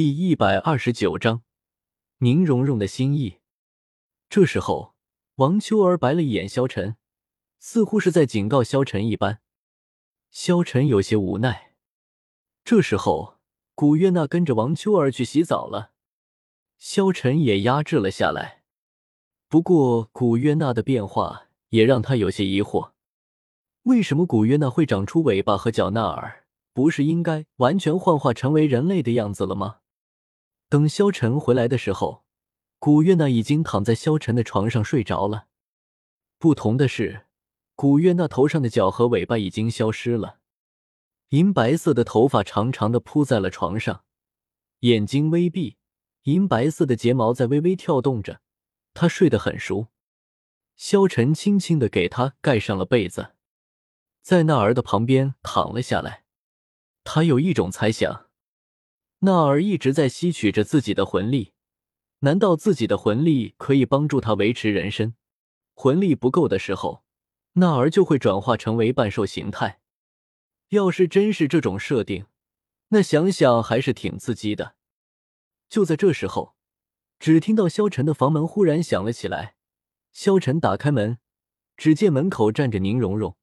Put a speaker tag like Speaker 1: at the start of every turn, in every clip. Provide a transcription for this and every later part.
Speaker 1: 第一百二十九章，宁荣荣的心意。这时候，王秋儿白了一眼萧晨，似乎是在警告萧晨一般。萧晨有些无奈。这时候，古月娜跟着王秋儿去洗澡了，萧晨也压制了下来。不过，古月娜的变化也让他有些疑惑：为什么古月娜会长出尾巴和脚那儿？不是应该完全幻化成为人类的样子了吗？等萧晨回来的时候，古月娜已经躺在萧晨的床上睡着了。不同的是，古月娜头上的角和尾巴已经消失了，银白色的头发长长的铺在了床上，眼睛微闭，银白色的睫毛在微微跳动着。她睡得很熟。萧晨轻轻的给她盖上了被子，在娜儿的旁边躺了下来。他有一种猜想。纳尔一直在吸取着自己的魂力，难道自己的魂力可以帮助他维持人身？魂力不够的时候，纳尔就会转化成为半兽形态。要是真是这种设定，那想想还是挺刺激的。就在这时候，只听到萧晨的房门忽然响了起来。萧晨打开门，只见门口站着宁荣荣。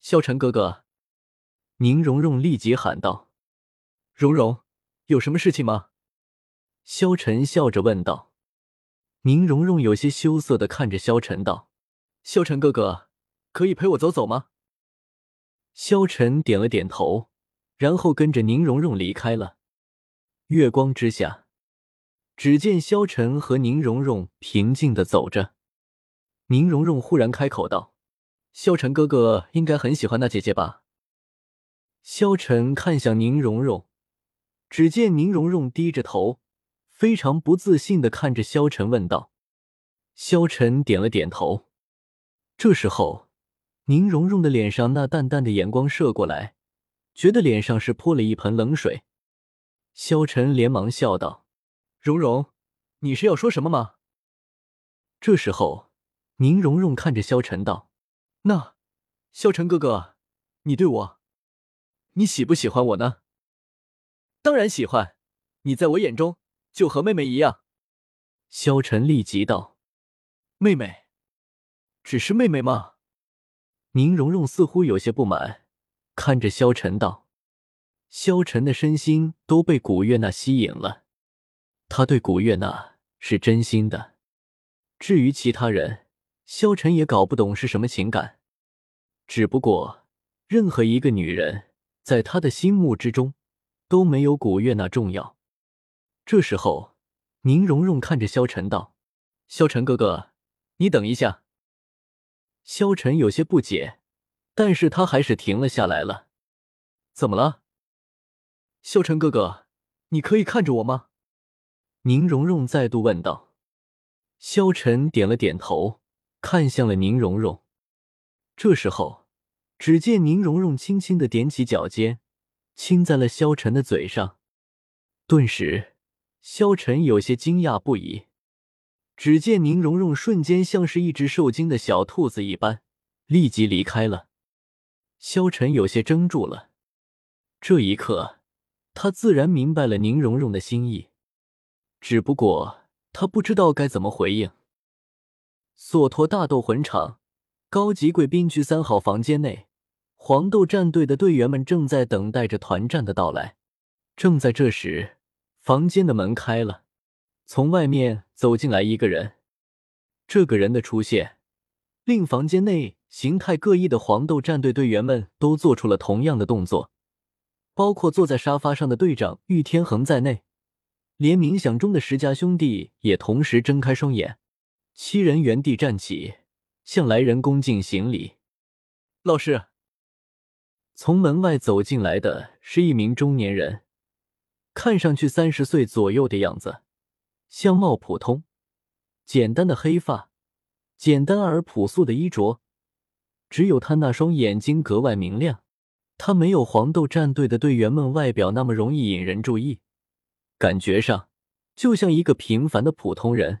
Speaker 1: 萧晨哥哥，宁荣荣立即喊道：“荣荣。”有什么事情吗？萧晨笑着问道。宁荣荣有些羞涩的看着萧晨道：“萧晨哥哥，可以陪我走走吗？”萧晨点了点头，然后跟着宁荣荣离开了。月光之下，只见萧晨和宁荣荣平静的走着。宁荣荣忽然开口道：“萧晨哥哥应该很喜欢那姐姐吧？”萧晨看向宁荣荣。只见宁荣荣低着头，非常不自信的看着萧晨，问道：“萧晨点了点头。”这时候，宁荣荣的脸上那淡淡的眼光射过来，觉得脸上是泼了一盆冷水。萧晨连忙笑道：“荣荣，你是要说什么吗？”这时候，宁荣荣看着萧晨道：“那，萧晨哥哥，你对我，你喜不喜欢我呢？”当然喜欢，你在我眼中就和妹妹一样。萧晨立即道：“妹妹，只是妹妹吗？”宁荣荣似乎有些不满，看着萧晨道：“萧晨的身心都被古月娜吸引了，他对古月娜是真心的。至于其他人，萧晨也搞不懂是什么情感。只不过，任何一个女人，在他的心目之中。”都没有古月娜重要。这时候，宁荣荣看着萧晨道：“萧晨哥哥，你等一下。”萧晨有些不解，但是他还是停了下来了。怎么了？萧晨哥哥，你可以看着我吗？宁荣荣再度问道。萧晨点了点头，看向了宁荣荣。这时候，只见宁荣荣轻轻的踮起脚尖。亲在了萧晨的嘴上，顿时，萧晨有些惊讶不已。只见宁荣荣瞬间像是一只受惊的小兔子一般，立即离开了。萧晨有些怔住了。这一刻，他自然明白了宁荣荣的心意，只不过他不知道该怎么回应。索托大斗魂场高级贵宾区三号房间内。黄豆战队的队员们正在等待着团战的到来。正在这时，房间的门开了，从外面走进来一个人。这个人的出现，令房间内形态各异的黄豆战队队员们都做出了同样的动作，包括坐在沙发上的队长玉天恒在内，连冥想中的石家兄弟也同时睁开双眼。七人原地站起，向来人恭敬行礼。老师。从门外走进来的是一名中年人，看上去三十岁左右的样子，相貌普通，简单的黑发，简单而朴素的衣着，只有他那双眼睛格外明亮。他没有黄豆战队的队员们外表那么容易引人注意，感觉上就像一个平凡的普通人。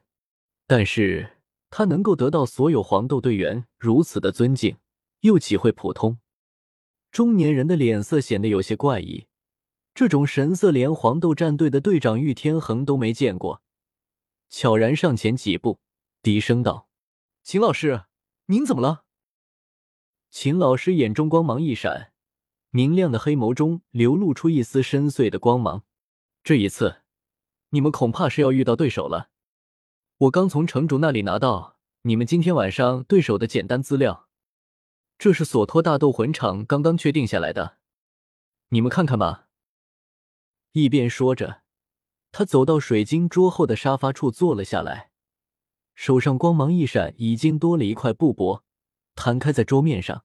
Speaker 1: 但是他能够得到所有黄豆队员如此的尊敬，又岂会普通？中年人的脸色显得有些怪异，这种神色，连黄豆战队的队长玉天恒都没见过，悄然上前几步，低声道：“秦老师，您怎么了？”秦老师眼中光芒一闪，明亮的黑眸中流露出一丝深邃的光芒。这一次，你们恐怕是要遇到对手了。我刚从城主那里拿到你们今天晚上对手的简单资料，这是索托大斗魂场刚刚确定下来的，你们看看吧。一边说着，他走到水晶桌后的沙发处坐了下来，手上光芒一闪，已经多了一块布帛，摊开在桌面上。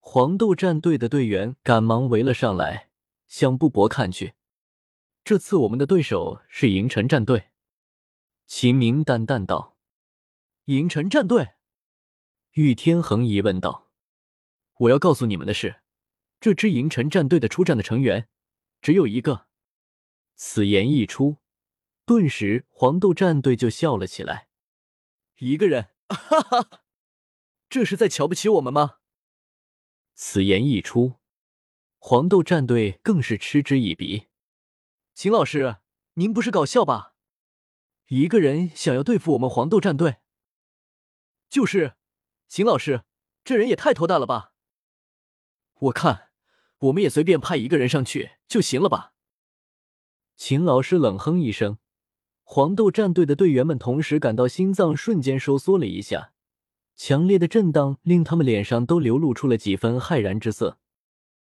Speaker 1: 黄豆战队的队员赶忙围了上来，向布帛看去。这次我们的对手是银尘战队，秦明淡淡道：“银尘战队。”玉天恒疑问道：“我要告诉你们的是，这支银尘战队的出战的成员只有一个。”此言一出，顿时黄豆战队就笑了起来。一个人，哈哈，这是在瞧不起我们吗？此言一出，黄豆战队更是嗤之以鼻。秦老师，您不是搞笑吧？一个人想要对付我们黄豆战队？就是，秦老师，这人也太头大了吧？我看，我们也随便派一个人上去就行了吧。秦老师冷哼一声，黄豆战队的队员们同时感到心脏瞬间收缩了一下，强烈的震荡令他们脸上都流露出了几分骇然之色。